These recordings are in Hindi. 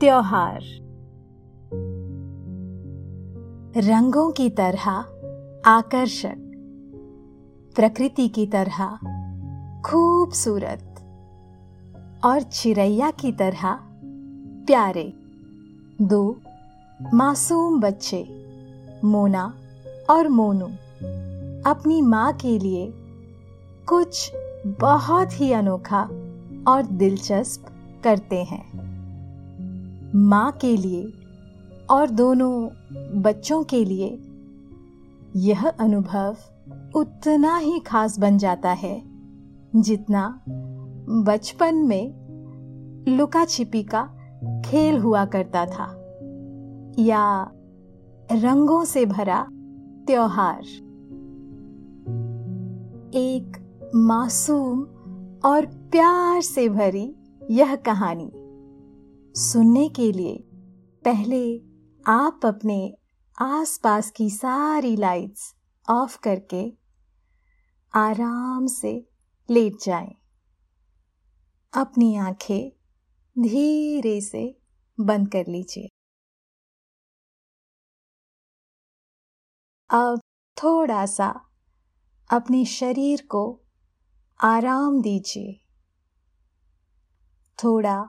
त्योहार। रंगों की तरह आकर्षक, प्रकृति की तरह खूबसूरत और चिड़ैया की तरह प्यारे। दो मासूम बच्चे, मोना और मोनू, अपनी माँ के लिए कुछ बहुत ही अनोखा और दिलचस्प करते हैं। माँ के लिए और दोनों बच्चों के लिए यह अनुभव उतना ही खास बन जाता है जितना बचपन में लुका छिपी का खेल हुआ करता था या रंगों से भरा त्योहार। एक मासूम और प्यार से भरी यह कहानी। सुनने के लिए पहले आप अपने आसपास की सारी लाइट्स ऑफ़ करके आराम से लेट जाएँ। अपनी आँखें धीरे से बंद कर लीजिए अब थोड़ा सा अपने शरीर को आराम दीजिए थोड़ा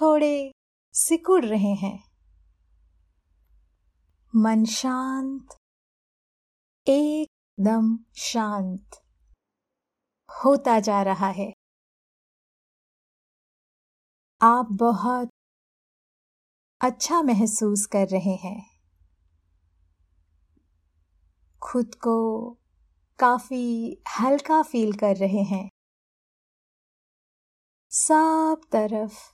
थोड़े सिकुड़ रहे हैं। मन शांत। एकदम शांत। होता जा रहा है। आप बहुत अच्छा महसूस कर रहे हैं। खुद को काफ़ी हल्का फील कर रहे हैं। सब तरफ़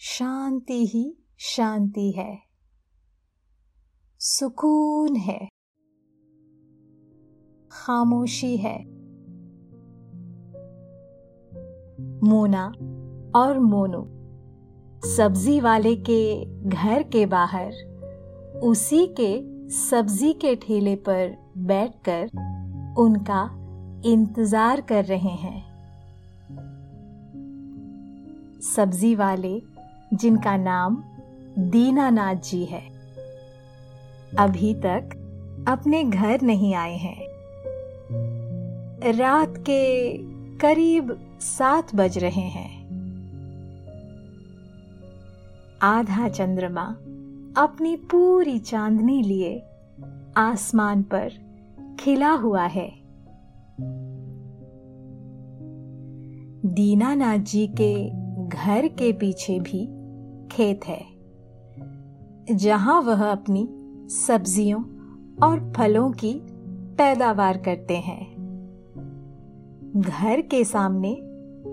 शांति ही शांति है। सुकून है। खामोशी है। मोना और मोनू, सब्ज़ी वाले के घर के बाहर, उसी के सब्ज़ी के ठेले पर बैठकर उनका इंतज़ार कर रहे हैं। सब्ज़ी वाले जिनका नाम दीनानाथ जी है। अभी तक अपने घर नहीं आए हैं। रात के करीब सात बज रहे हैं। आधा चंद्रमा अपनी पूरी चांदनी लिए आसमान पर खिला हुआ है। दीनानाथ जी के घर के पीछे भी खेत है, जहाँ वह अपनी सब्जियों और फलों की पैदावार करते हैं। घर के सामने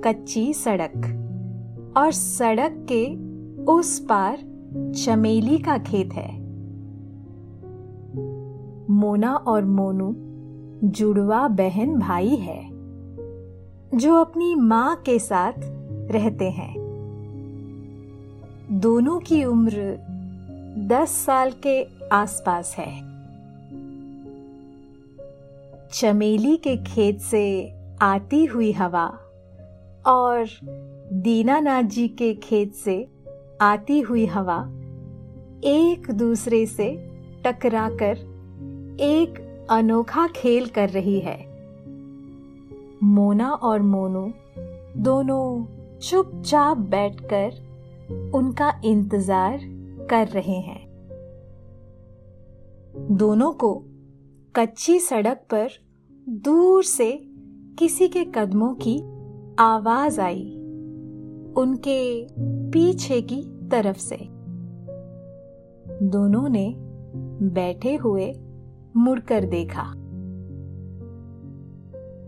कच्ची सड़क और सड़क के उस पार चमेली का खेत है। मोना और मोनू जुड़वा बहन भाई है, जो अपनी माँ के साथ रहते हैं। दोनों की उम्र दस साल के आसपास है। चमेली के खेत से आती हुई हवा और दीनानाथ जी के खेत से आती हुई हवा एक दूसरे से टकराकर एक अनोखा खेल कर रही है। मोना और मोनू दोनों चुपचाप बैठकर उनका इंतज़ार कर रहे हैं। दोनों को कच्ची सड़क पर दूर से किसी के कदमों की आवाज़ आई उनके पीछे की तरफ़ से। दोनों ने बैठे हुए मुड़कर देखा।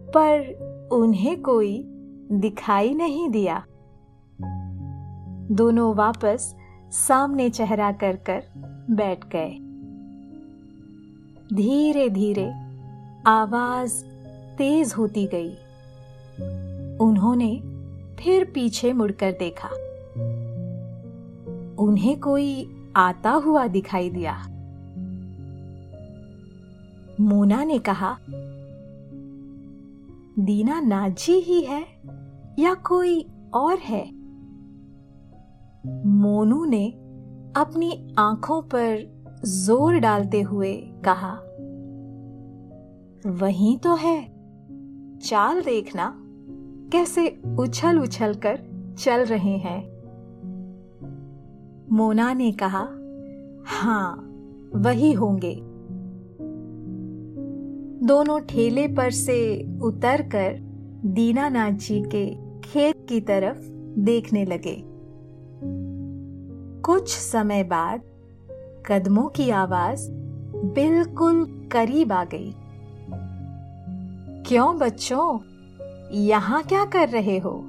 पर उन्हें कोई दिखाई नहीं दिया। दोनों वापस सामने चेहरा कर कर बैठ गए। धीरे धीरे आवाज़ तेज होती गई। उन्होंने फिर पीछे मुड़कर देखा। उन्हें कोई आता हुआ दिखाई दिया। मोना ने कहा, दीना नाजी ही है या कोई और है? मोनू ने अपनी आँखों पर ज़ोर डालते हुए कहा, वही तो है। चाल देखना कैसे उछल उछल कर चल रहे हैं। मोना ने कहा हाँ वही होंगे। दोनों ठेले पर से उतरकर दीनानाथ जी के खेत की तरफ़ देखने लगे। कुछ समय बाद कदमों की आवाज़ बिल्कुल करीब आ गई। क्यों बच्चों, यहाँ क्या कर रहे हो?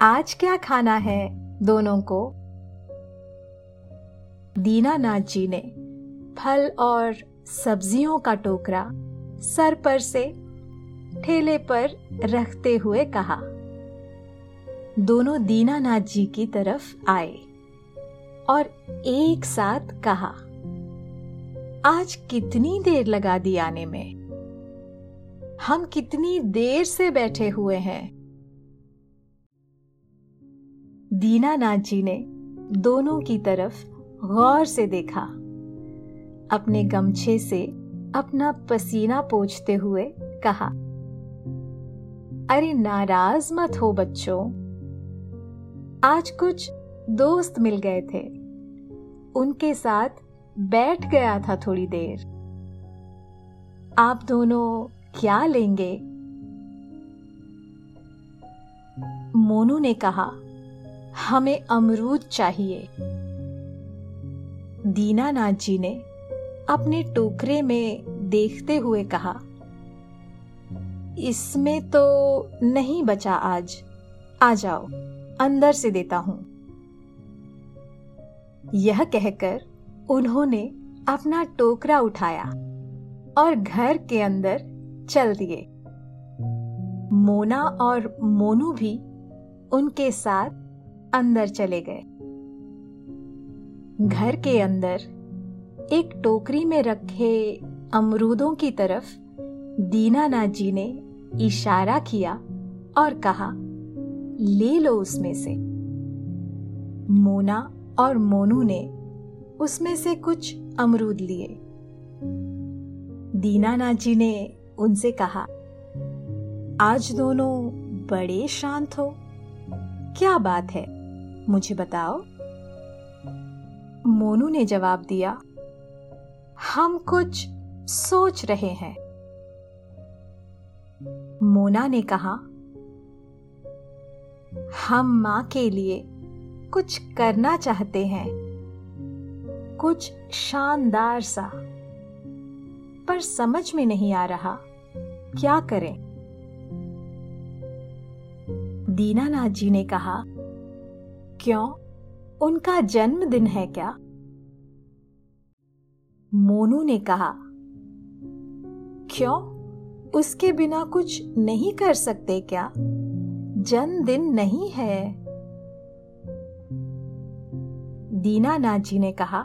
आज क्या खाना है दोनों को? दीनानाथ जी ने फल और सब्जियों का टोकरा सर पर से ठेले पर रखते हुए कहा। दोनों दीनानाथ जी की तरफ़ आए और एक साथ कहा, आज कितनी देर लगा दी आने में? हम कितनी देर से बैठे हुए हैं? दीनानाथ जी ने दोनों की तरफ़ गौर से देखा। अपने गमछे से अपना पसीना पोछते हुए कहा, अरे नाराज़ मत हो बच्चों। आज कुछ दोस्त मिल गए थे। उनके साथ बैठ गया था थोड़ी देर। आप दोनों क्या लेंगे? मोनू ने कहा, हमें अमरूद चाहिए। दीनानाथ जी ने अपने टोकरे में देखते हुए कहा, इसमें तो नहीं बचा आज। आ जाओ। अंदर से देता हूँ। यह कहकर उन्होंने अपना टोकरा उठाया और घर के अंदर चल दिए। मोना और मोनू भी उनके साथ अंदर चले गए। घर के अंदर एक टोकरी में रखे अमरूदों की तरफ़ दीनानाथ जी ने इशारा किया और कहा ले लो उसमें से। मोना और मोनू ने उसमें से कुछ अमरूद लिए। दीनानाथ जी ने उनसे कहा, आज दोनों बड़े शांत हो। क्या बात है, मुझे बताओ? मोनू ने जवाब दिया, हम कुछ सोच रहे हैं। मोना ने कहा हम माँ के लिए कुछ करना चाहते हैं। कुछ शानदार सा। पर समझ में नहीं आ रहा, क्या करें? दीनानाथ जी ने कहा, क्यों? उनका जन्मदिन है क्या? मोनू ने कहा, क्यों? उसके बिना कुछ नहीं कर सकते क्या? जन्मदिन नहीं है। दीनानाथ जी ने कहा,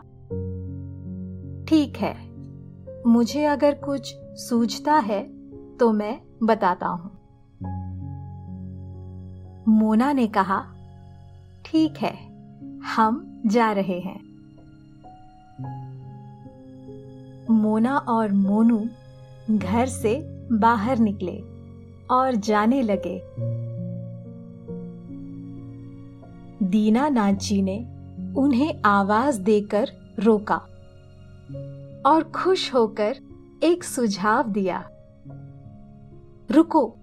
ठीक है, मुझे अगर कुछ सूझता है तो मैं बताता हूँ। मोना ने कहा, ठीक है, हम जा रहे हैं। मोना और मोनू घर से बाहर निकले और जाने लगे। दीनानाथ जी ने उन्हें आवाज़ देकर रोका और खुश होकर एक सुझाव दिया। रुको,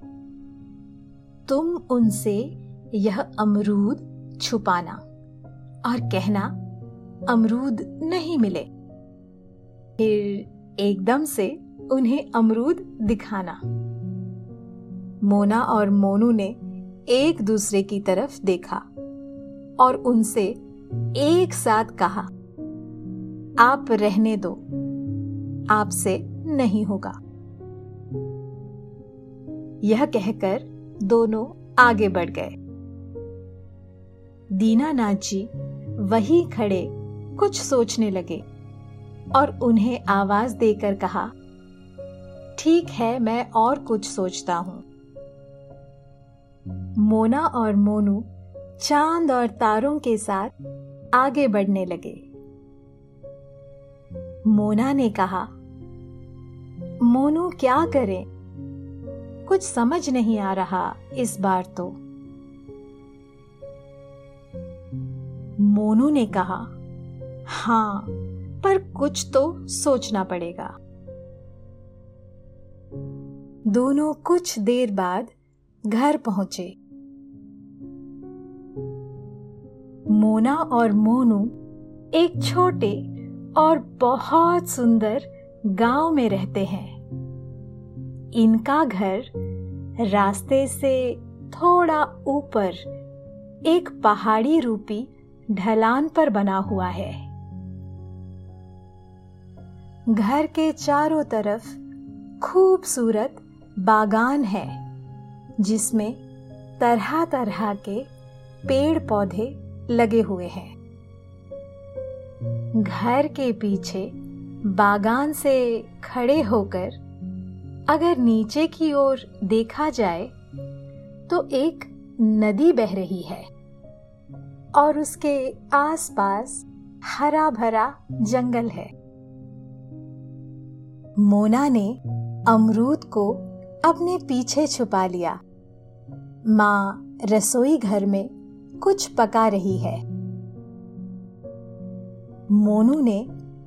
तुम उनसे यह अमरूद छुपाना और कहना, अमरूद नहीं मिले। फिर एकदम से उन्हें अमरूद दिखाना। मोना और मोनू ने एक दूसरे की तरफ़ देखा। और उनसे एक साथ कहा, आप रहने दो, आपसे नहीं होगा। यह कहकर दोनों आगे बढ़ गए। दीनानाथ जी वही खड़े कुछ सोचने लगे और उन्हें आवाज़ देकर कहा, ठीक है, मैं और कुछ सोचता हूँ। मोना और मोनू चाँद और तारों के साथ आगे बढ़ने लगे। मोना ने कहा, मोनू, क्या करें? कुछ समझ नहीं आ रहा इस बार तो। मोनू ने कहा, हाँ, पर कुछ तो सोचना पड़ेगा। दोनों कुछ देर बाद घर पहुँचे। मोना और मोनू एक छोटे और बहुत सुंदर गाँव में रहते हैं। इनका घर रास्ते से थोड़ा ऊपर एक पहाड़ी रूपी ढलान पर बना हुआ है। घर के चारों तरफ़ खूबसूरत बागान है, जिसमें तरह तरह के पेड़ पौधे लगे हुए हैं। घर के पीछे बागान से खड़े होकर अगर नीचे की ओर देखा जाए तो एक नदी बह रही है और उसके आसपास हरा भरा जंगल है। मोना ने अमरूद को अपने पीछे छुपा लिया। माँ रसोई घर में कुछ पका रही है। मोनू ने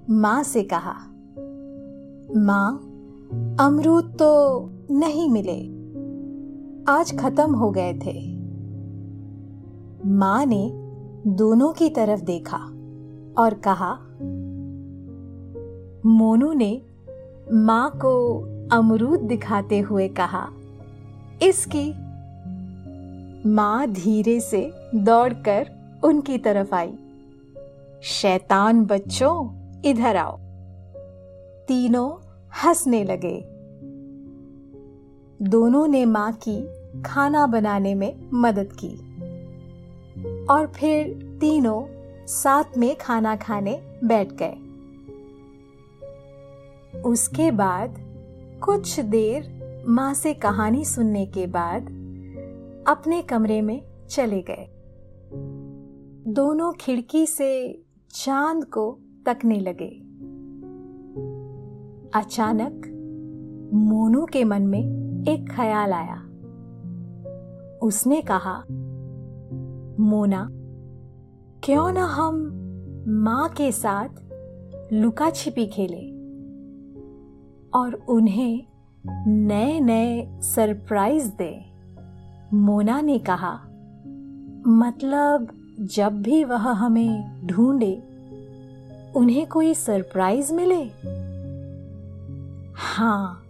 माँ से कहा, माँ, अमरूद तो नहीं मिले। आज खत्म हो गए थे। माँ ने दोनों की तरफ़ देखा और कहा, मोनू ने माँ को अमरूद दिखाते हुए कहा, इसकी माँ धीरे से दौड़कर उनकी तरफ़ आई। शैतान बच्चों, इधर आओ। तीनों हंसने लगे। दोनों ने माँ की खाना बनाने में मदद की और फिर तीनों साथ में खाना खाने बैठ गए। उसके बाद कुछ देर माँ से कहानी सुनने के बाद अपने कमरे में चले गए। दोनों खिड़की से चाँद को तकने लगे। अचानक मोनू के मन में एक ख्याल आया। उसने कहा, मोना, क्यों ना हम माँ के साथ लुका छिपी खेले और उन्हें नए नए सरप्राइज़ दे? मोना ने कहा मतलब जब भी वह हमें ढूंढे, उन्हें कोई सरप्राइज़ मिले? हाँ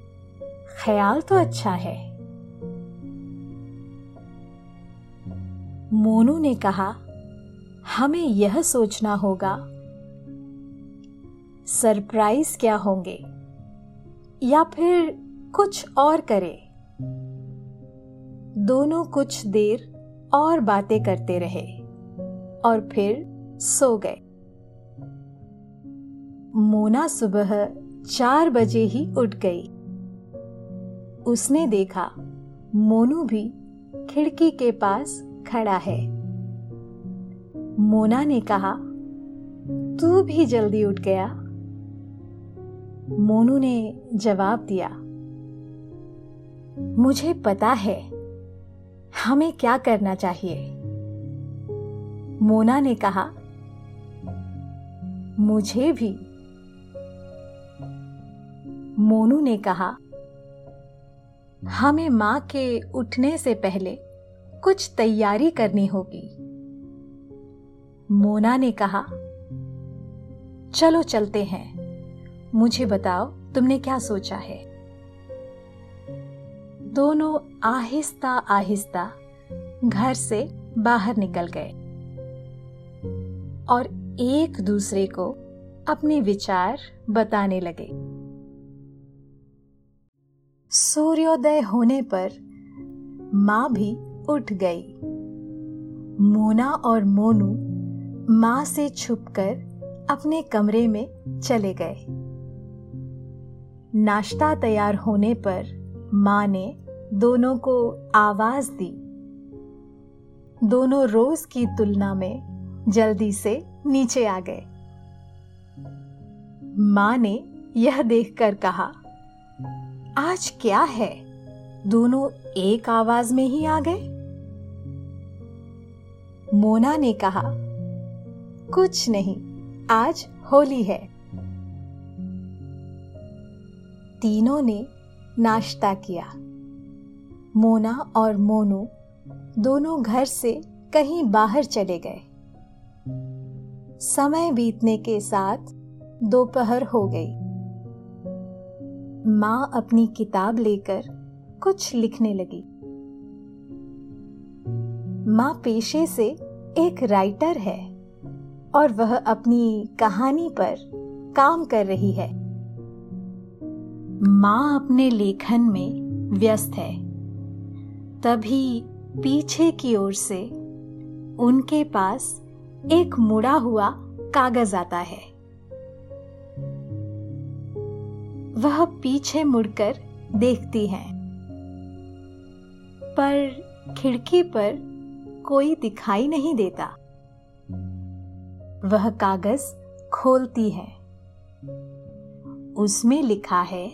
ख्याल तो अच्छा है। मोनू ने कहा, हमें यह सोचना होगा, सरप्राइज़ क्या होंगे? या फिर कुछ और करे? दोनों कुछ देर और बातें करते रहे। और फिर सो गए। मोना सुबह चार बजे ही उठ गई। उसने देखा, मोनू भी खिड़की के पास खड़ा है। मोना ने कहा, तू भी जल्दी उठ गया? मोनू ने जवाब दिया, मुझे पता है, हमें क्या करना चाहिए? मोना ने कहा, मुझे भी। मोनू ने कहा, हमें माँ के उठने से पहले कुछ तैयारी करनी होगी। मोना ने कहा, चलो चलते हैं। मुझे बताओ, तुमने क्या सोचा है? दोनों आहिस्ता आहिस्ता घर से बाहर निकल गए। और एक दूसरे को अपने विचार बताने लगे। सूर्योदय होने पर माँ भी उठ गई। मोना और मोनू माँ से छुपकर अपने कमरे में चले गए। नाश्ता तैयार होने पर माँ ने दोनों को आवाज़ दी। दोनों रोज की तुलना में जल्दी से नीचे आ गए। माँ ने यह देखकर कहा, आज क्या है? दोनों एक आवाज़ में ही आ गए? मोना ने कहा, कुछ नहीं, आज होली है। तीनों ने नाश्ता किया। मोना और मोनू दोनों घर से कहीं बाहर चले गए। समय बीतने के साथ दोपहर हो गई। माँ अपनी किताब लेकर कुछ लिखने लगी। माँ पेशे से एक राइटर है और वह अपनी कहानी पर काम कर रही है। माँ अपने लेखन में व्यस्त है। तभी पीछे की ओर से उनके पास एक मुड़ा हुआ कागज़ आता है। वह पीछे मुड़कर देखती हैं। पर खिड़की पर कोई दिखाई नहीं देता। वह कागज़ खोलती है। उसमें लिखा है,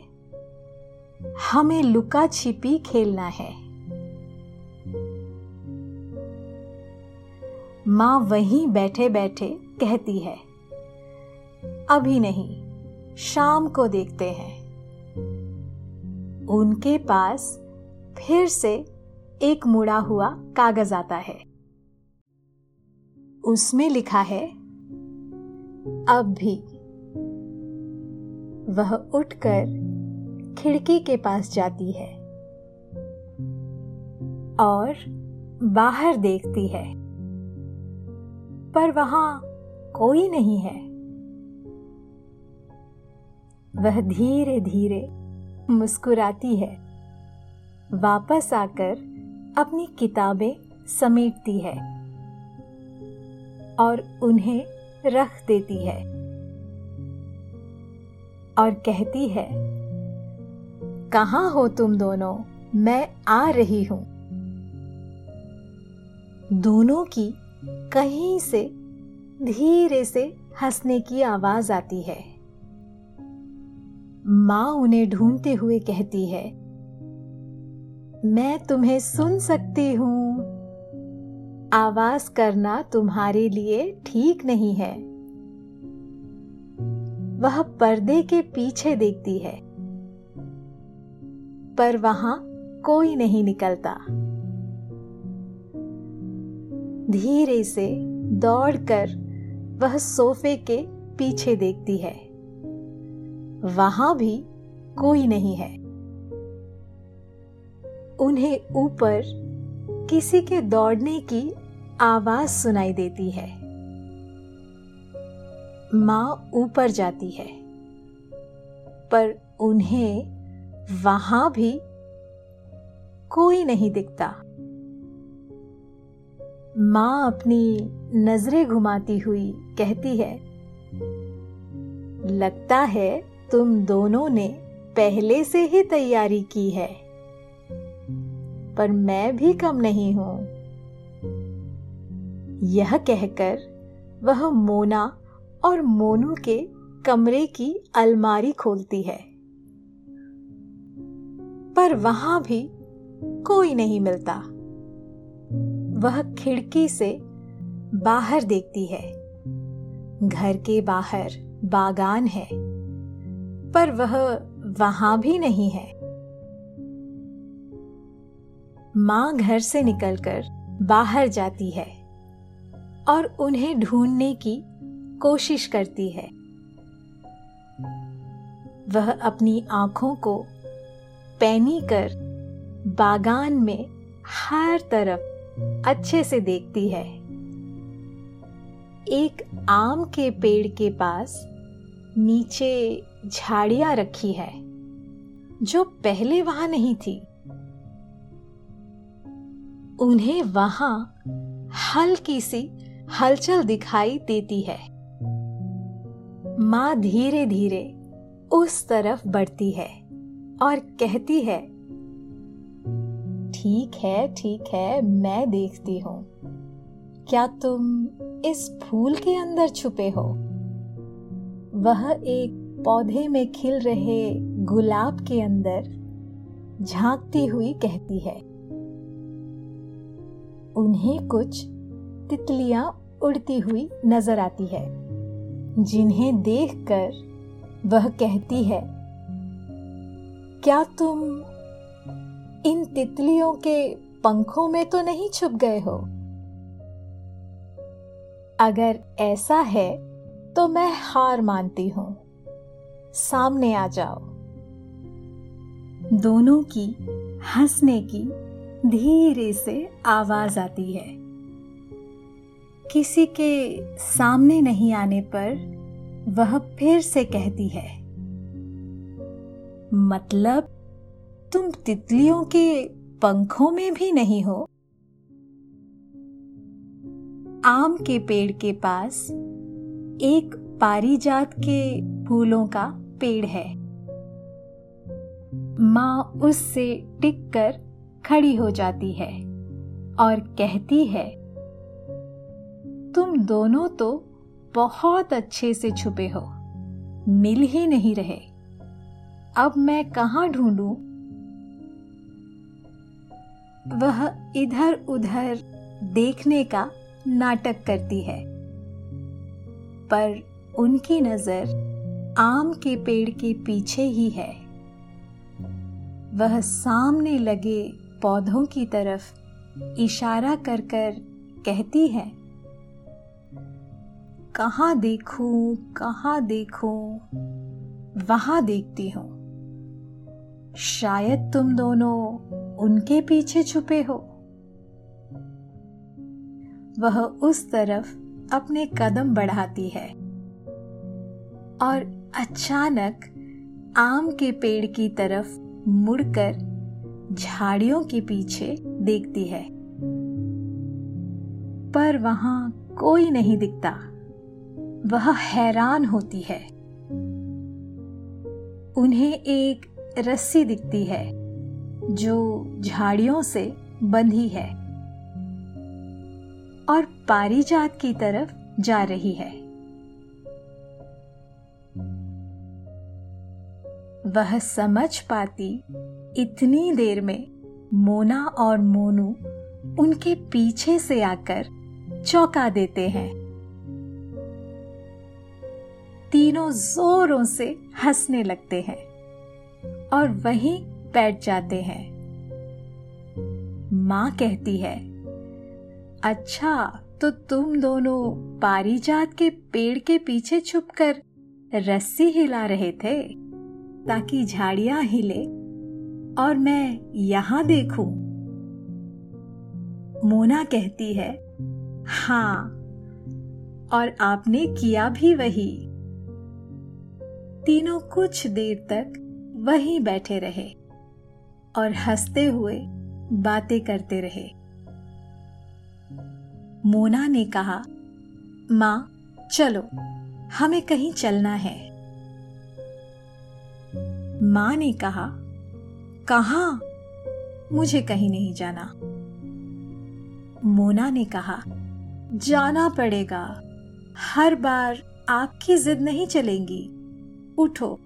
हमें लुका छिपी खेलना है। माँ वहीं बैठे बैठे कहती है। अभी नहीं, शाम को देखते हैं। उनके पास फिर से एक मुड़ा हुआ कागज़ आता है। उसमें लिखा है, अब भी। वह उठकर खिड़की के पास जाती है और बाहर देखती है। पर वहाँ कोई नहीं है। वह धीरे धीरे मुस्कुराती है। वापस आकर अपनी किताबें समेटती है और उन्हें रख देती है और कहती है, कहा हो तुम दोनों? मैं आ रही हूँ। दोनों की कहीं से धीरे से हंसने की आवाज़ आती है। माँ उन्हें ढूंढते हुए कहती है, मैं तुम्हें सुन सकती हूँ। आवाज़ करना तुम्हारे लिए ठीक नहीं है। वह पर्दे के पीछे देखती है, पर वहाँ कोई नहीं निकलता। धीरे से दौड़कर वह सोफे के पीछे देखती है। वहाँ भी कोई नहीं है। उन्हें ऊपर किसी के दौड़ने की आवाज़ सुनाई देती है। माँ ऊपर जाती है, पर उन्हें वहाँ भी कोई नहीं दिखता। माँ अपनी नज़रें घुमाती हुई कहती है, लगता है तुम दोनों ने पहले से ही तैयारी की है, पर मैं भी कम नहीं हूँ। यह कहकर वह मोना और मोनू के कमरे की अलमारी खोलती है। पर वहाँ भी कोई नहीं मिलता। वह खिड़की से बाहर देखती है। घर के बाहर बागान है, पर वह वहाँ भी नहीं है। माँ घर से निकलकर बाहर जाती है और उन्हें ढूँढने की कोशिश करती है। वह अपनी आँखों को पैनी कर बागान में हर तरफ़ अच्छे से देखती है। एक आम के पेड़ के पास नीचे झाड़ियाँ रखी है, जो पहले वहाँ नहीं थी। उन्हें वहाँ हल्की सी हलचल दिखाई देती है। माँ धीरे धीरे उस तरफ़ बढ़ती है और कहती है ठीक है ठीक है, मैं देखती हूँ। क्या तुम इस फूल के अंदर छुपे हो? वह एक पौधे में खिल रहे गुलाब के अंदर झांकती हुई कहती है। उन्हें कुछ तितलियाँ उड़ती हुई नज़र आती है, जिन्हें देखकर वह कहती है, क्या तुम इन तितलियों के पंखों में तो नहीं छुप गए हो। अगर ऐसा है तो मैं हार मानती हूँ। सामने आ जाओ। दोनों की हंसने की धीरे से आवाज़ आती है। किसी के सामने नहीं आने पर वह फिर से कहती है मतलब तुम तितलियों के पंखों में भी नहीं हो आम के पेड़ के पास एक पारिजात के फूलों का पेड़ है माँ उससे टिक कर खड़ी हो जाती है और कहती है, तुम दोनों तो बहुत अच्छे से छुपे हो, मिल ही नहीं रहे अब मैं कहाँ ढूंढूं? वह इधर उधर देखने का नाटक करती है। पर उनकी नज़र आम के पेड़ के पीछे ही है। वह सामने लगे पौधों की तरफ़ इशारा कर कर कहती है, कहा देखूँ कहा देखूँ? वहाँ देखती हूँ। शायद तुम दोनों उनके पीछे छुपे हो। वह उस तरफ़ अपने कदम बढ़ाती है और अचानक आम के पेड़ की तरफ़ मुड़कर झाड़ियों के पीछे देखती है। पर वहाँ कोई नहीं दिखता। वह हैरान होती है। उन्हें एक रस्सी दिखती है। जो झाड़ियों से बंधी है और पारिजात की तरफ़ जा रही है। वह समझ पाती इतनी देर में मोना और मोनू उनके पीछे से आकर चौंका देते हैं। तीनों जोरों से हंसने लगते हैं और वहीं बैठ जाते हैं। माँ कहती है अच्छा तो तुम दोनों पारिजात के पेड़ के पीछे छुपकर रस्सी हिला रहे थे ताकि झाड़ियाँ हिले और मैं यहाँ देखूँ? मोना कहती है, हाँ, और आपने किया भी वही। तीनों कुछ देर तक वहीं बैठे रहे। और हँसते हुए बातें करते रहे। मोना ने कहा, माँ, चलो, हमें कहीं चलना है। माँ ने कहा कहा? मुझे कहीं नहीं जाना। मोना ने कहा, जाना पड़ेगा। हर बार आपकी जिद नहीं चलेंगी। उठो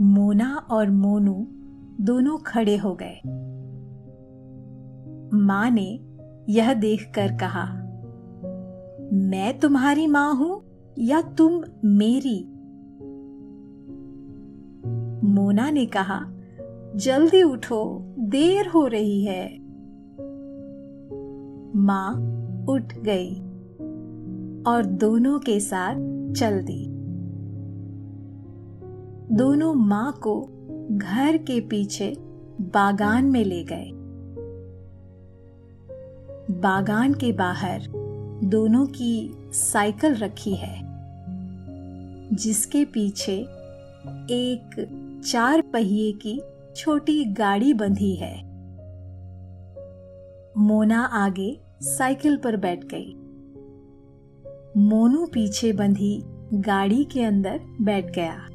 मोना और मोनू दोनों खड़े हो गए। माँ ने यह देखकर कहा, मैं तुम्हारी माँ हूँ या तुम मेरी? मोना ने कहा, जल्दी उठो, देर हो रही है। माँ उठ गई और दोनों के साथ चल दी। दोनों माँ को घर के पीछे बागान में ले गए। बागान के बाहर दोनों की साइकिल रखी है, जिसके पीछे एक चार पहिए की छोटी गाड़ी बंधी है। मोना आगे साइकिल पर बैठ गई। मोनू पीछे बंधी गाड़ी के अंदर बैठ गया।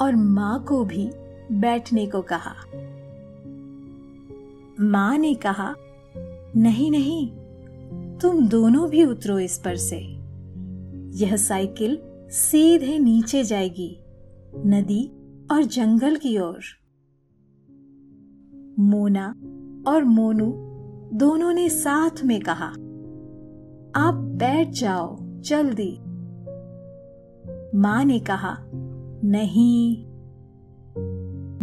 और माँ को भी बैठने को कहा। माँ ने कहा, नहीं नहीं, तुम दोनों भी उतरो इस पर से। यह साइकिल सीधे नीचे जाएगी, नदी और जंगल की ओर। मोना और मोनू दोनों ने साथ में कहा, आप बैठ जाओ, जल्दी। माँ ने कहा नहीं।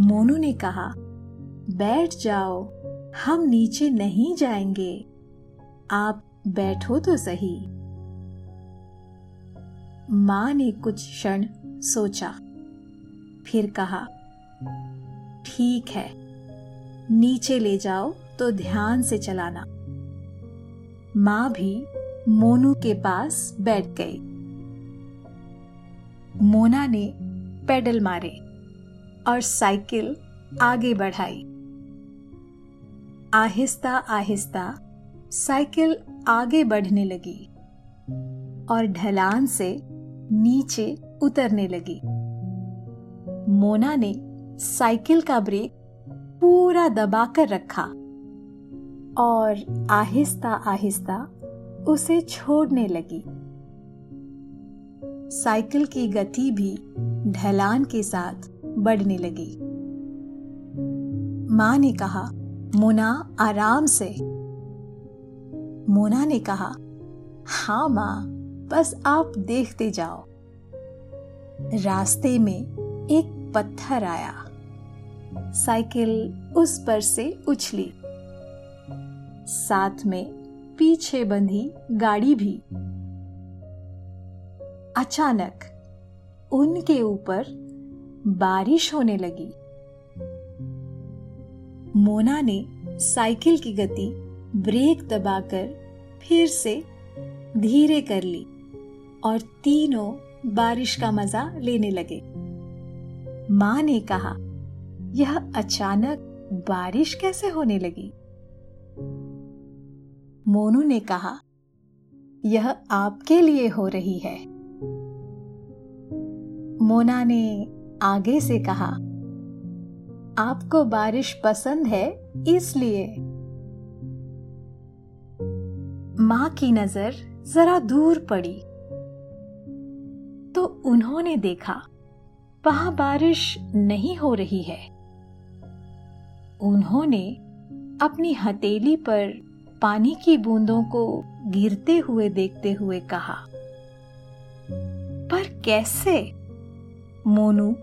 मोनू ने कहा, बैठ जाओ, हम नीचे नहीं जाएँगे। आप बैठो तो सही। माँ ने कुछ क्षण सोचा, फिर कहा, ठीक है, नीचे ले जाओ तो ध्यान से चलाना। माँ भी मोनू के पास बैठ गई। मोना ने पेडल मारे और साइकिल आगे बढ़ाई। आहिस्ता आहिस्ता साइकिल आगे बढ़ने लगी और ढलान से नीचे उतरने लगी। मोना ने साइकिल का ब्रेक पूरा दबाकर रखा और आहिस्ता आहिस्ता उसे छोड़ने लगी। साइकिल की गति भी ढलान के साथ बढ़ने लगी। माँ ने कहा, मोना, आराम से। मोना ने कहा, हाँ माँ, बस आप देखते जाओ। रास्ते में एक पत्थर आया। साइकिल उस पर से उछली। साथ में पीछे बंधी गाड़ी भी अचानक उनके ऊपर बारिश होने लगी। मोना ने साइकिल की गति ब्रेक दबाकर फिर से धीरे कर ली और तीनों बारिश का मज़ा लेने लगे। माँ ने कहा, यह अचानक बारिश कैसे होने लगी? मोनू ने कहा, यह आपके लिए हो रही है। मोना ने आगे से कहा, आपको बारिश पसंद है, इसलिए. माँ की नज़र जरा दूर पड़ी। तो उन्होंने देखा, वहाँ बारिश नहीं हो रही है। उन्होंने अपनी हथेली पर पानी की बूंदों को गिरते हुए देखते हुए कहा, पर कैसे? मोनू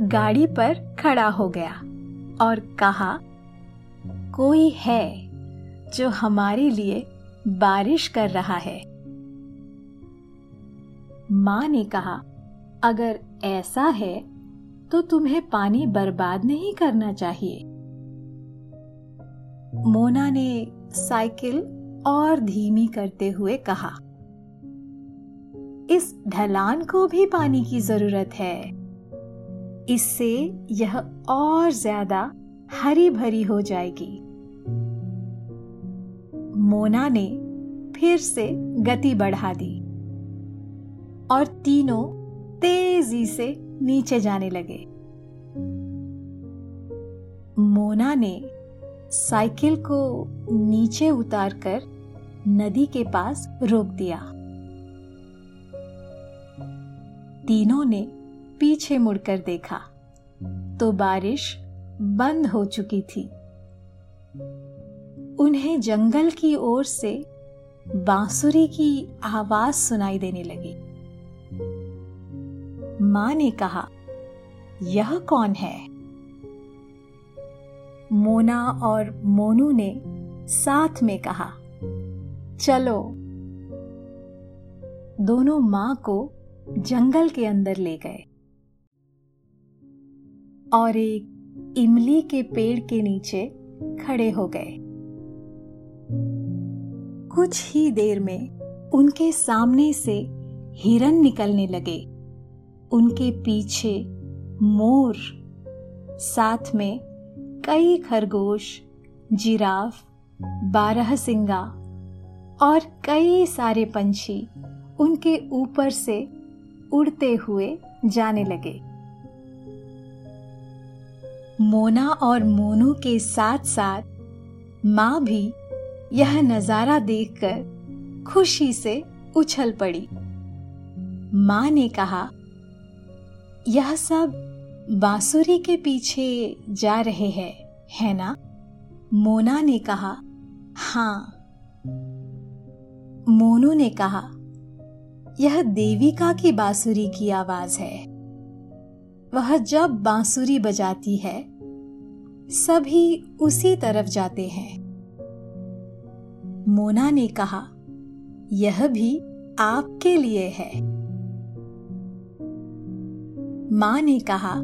गाड़ी पर खड़ा हो गया और कहा, कोई है जो हमारे लिए बारिश कर रहा है? माँ ने कहा, अगर ऐसा है तो तुम्हें पानी बर्बाद नहीं करना चाहिए. मोना ने साइकिल और धीमी करते हुए कहा इस ढलान को भी पानी की ज़रूरत है। इससे यह और ज़्यादा हरी भरी हो जाएगी। मोना ने फिर से गति बढ़ा दी और तीनों तेज़ी से नीचे जाने लगे। मोना ने साइकिल को नीचे उतारकर नदी के पास रोक दिया। तीनों ने पीछे मुड़कर देखा तो बारिश बंद हो चुकी थी। उन्हें जंगल की ओर से बांसुरी की आवाज़ सुनाई देने लगी। माँ ने कहा, यह कौन है? मोना और मोनू ने साथ में कहा, चलो। दोनों माँ को जंगल के अंदर ले गए। और एक इमली के पेड़ के नीचे खड़े हो गए। कुछ ही देर में उनके सामने से हिरन निकलने लगे। उनके पीछे मोर, साथ में कई खरगोश, जिराफ, बारह सिंगा और कई सारे पंछी उनके ऊपर से उड़ते हुए जाने लगे। मोना और मोनू के साथ साथ माँ भी यह नज़ारा देखकर खुशी से उछल पड़ी। माँ ने कहा, यह सब बांसुरी के पीछे जा रहे हैं, है ना? मोना ने कहा, हाँ। मोनू ने कहा यह देविका की बांसुरी की आवाज़ है। वह जब बांसुरी बजाती है, सभी उसी तरफ़ जाते हैं। मोना ने कहा, यह भी आपके लिए है। माँ ने कहा,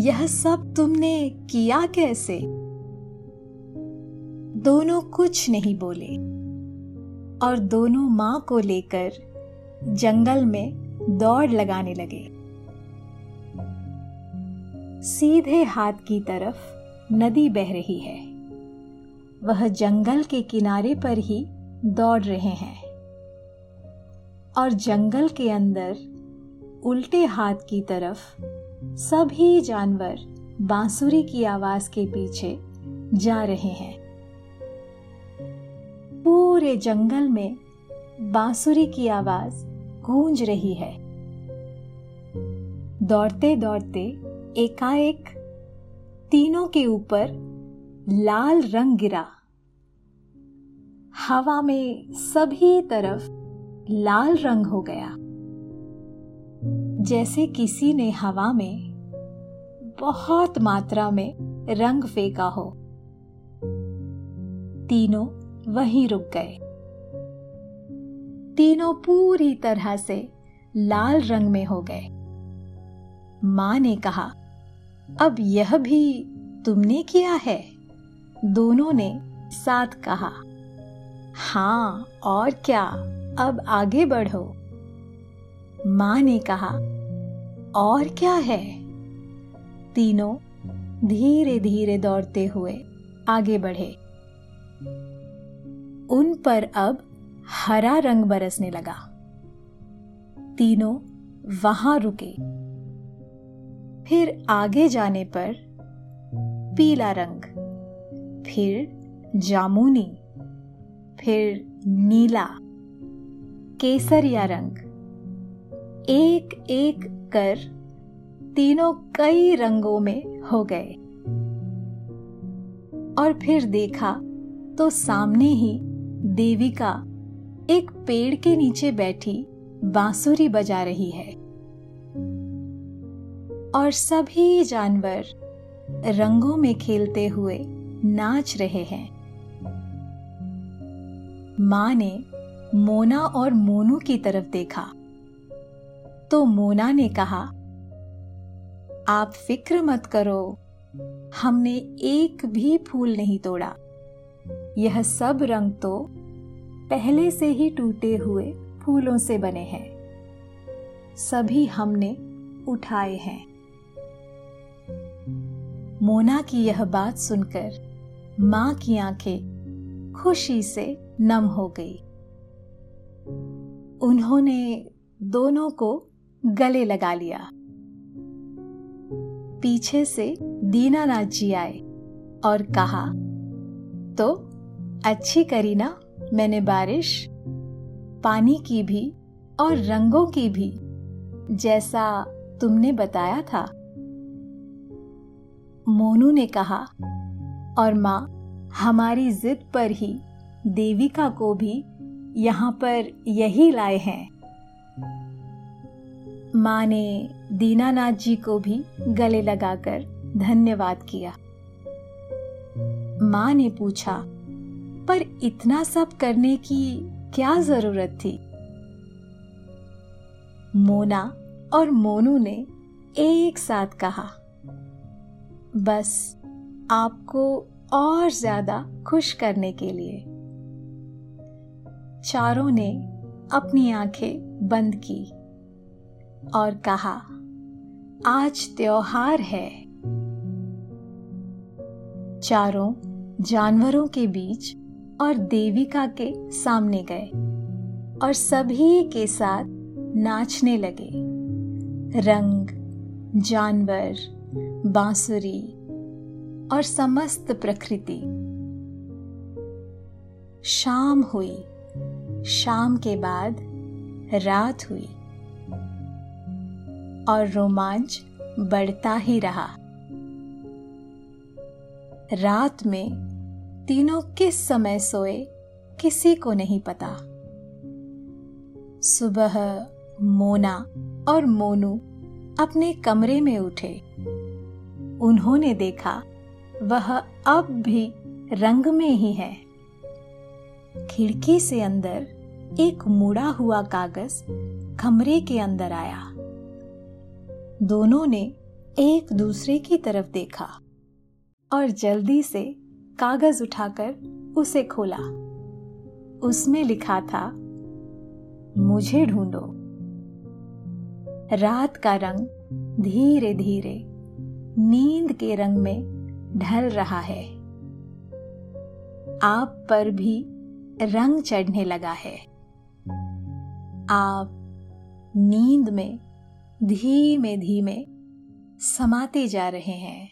यह सब तुमने किया कैसे? दोनों कुछ नहीं बोले, और दोनों माँ को लेकर जंगल में दौड़ लगाने लगे। सीधे हाथ की तरफ़ नदी बह रही है। वह जंगल के किनारे पर ही दौड़ रहे हैं। और जंगल के अंदर उल्टे हाथ की तरफ़ सभी जानवर बांसुरी की आवाज़ के पीछे जा रहे हैं। पूरे जंगल में बांसुरी की आवाज़ गूंज रही है। दौड़ते दौड़ते एकाएक तीनों के ऊपर लाल रंग गिरा। हवा में सभी तरफ़ लाल रंग हो गया। जैसे किसी ने हवा में बहुत मात्रा में रंग फेंका हो। तीनों वहीं रुक गए। तीनों पूरी तरह से लाल रंग में हो गए। माँ ने कहा, अब यह भी तुमने किया है? दोनों ने साथ कहा हाँ और क्या, अब आगे बढ़ो। माँ ने कहा, और क्या है? तीनों धीरे धीरे दौड़ते हुए आगे बढ़े। उन पर अब हरा रंग बरसने लगा। तीनों वहाँ रुके। फिर आगे जाने पर पीला रंग, फिर जामुनी, फिर नीला, केसरिया रंग। एक एक कर तीनों कई रंगों में हो गए। और फिर देखा तो सामने ही देविका एक पेड़ के नीचे बैठी बांसुरी बजा रही है। और सभी जानवर रंगों में खेलते हुए नाच रहे हैं। माँ ने मोना और मोनू की तरफ़ देखा। तो मोना ने कहा, आप फ़िक्र मत करो, हमने एक भी फूल नहीं तोड़ा। यह सब रंग तो पहले से ही टूटे हुए फूलों से बने हैं। सभी हमने उठाए हैं। मोना की यह बात सुनकर माँ की आँखें खुशी से नम हो गई। उन्होंने दोनों को गले लगा लिया। पीछे से दीनानाथ जी आए और कहा तो अच्छी करी ना मैंने बारिश, पानी की भी और रंगों की भी, जैसा तुमने बताया था। मोनू ने कहा, और माँ, हमारी जिद पर ही देविका को भी यहाँ पर यही लाए हैं। माँ ने दीनानाथ जी को भी गले लगाकर धन्यवाद किया। माँ ने पूछा पर इतना सब करने की क्या ज़रूरत थी? मोना और मोनू ने एक साथ कहा, बस आपको और ज़्यादा खुश करने के लिए। चारों ने अपनी आँखें बंद की और कहा, आज त्योहार है। चारों जानवरों के बीच और देविका के सामने गए और सभी के साथ नाचने लगे। रंग, जानवर, बांसुरी और समस्त प्रकृति। शाम हुई। शाम के बाद रात हुई और रोमांच बढ़ता ही रहा। रात में तीनों किस समय सोए, किसी को नहीं पता। सुबह मोना और मोनू अपने कमरे में उठे। उन्होंने देखा, वह अब भी रंग में ही है। खिड़की से अंदर एक मुड़ा हुआ कागज़ कमरे के अंदर आया। दोनों ने एक दूसरे की तरफ़ देखा और जल्दी से कागज़ उठाकर उसे खोला। उसमें लिखा था, मुझे ढूंढो। रात का रंग धीरे धीरे नींद के रंग में ढल रहा है। आप पर भी रंग चढ़ने लगा है। आप नींद में धीमे धीमे समाते जा रहे हैं।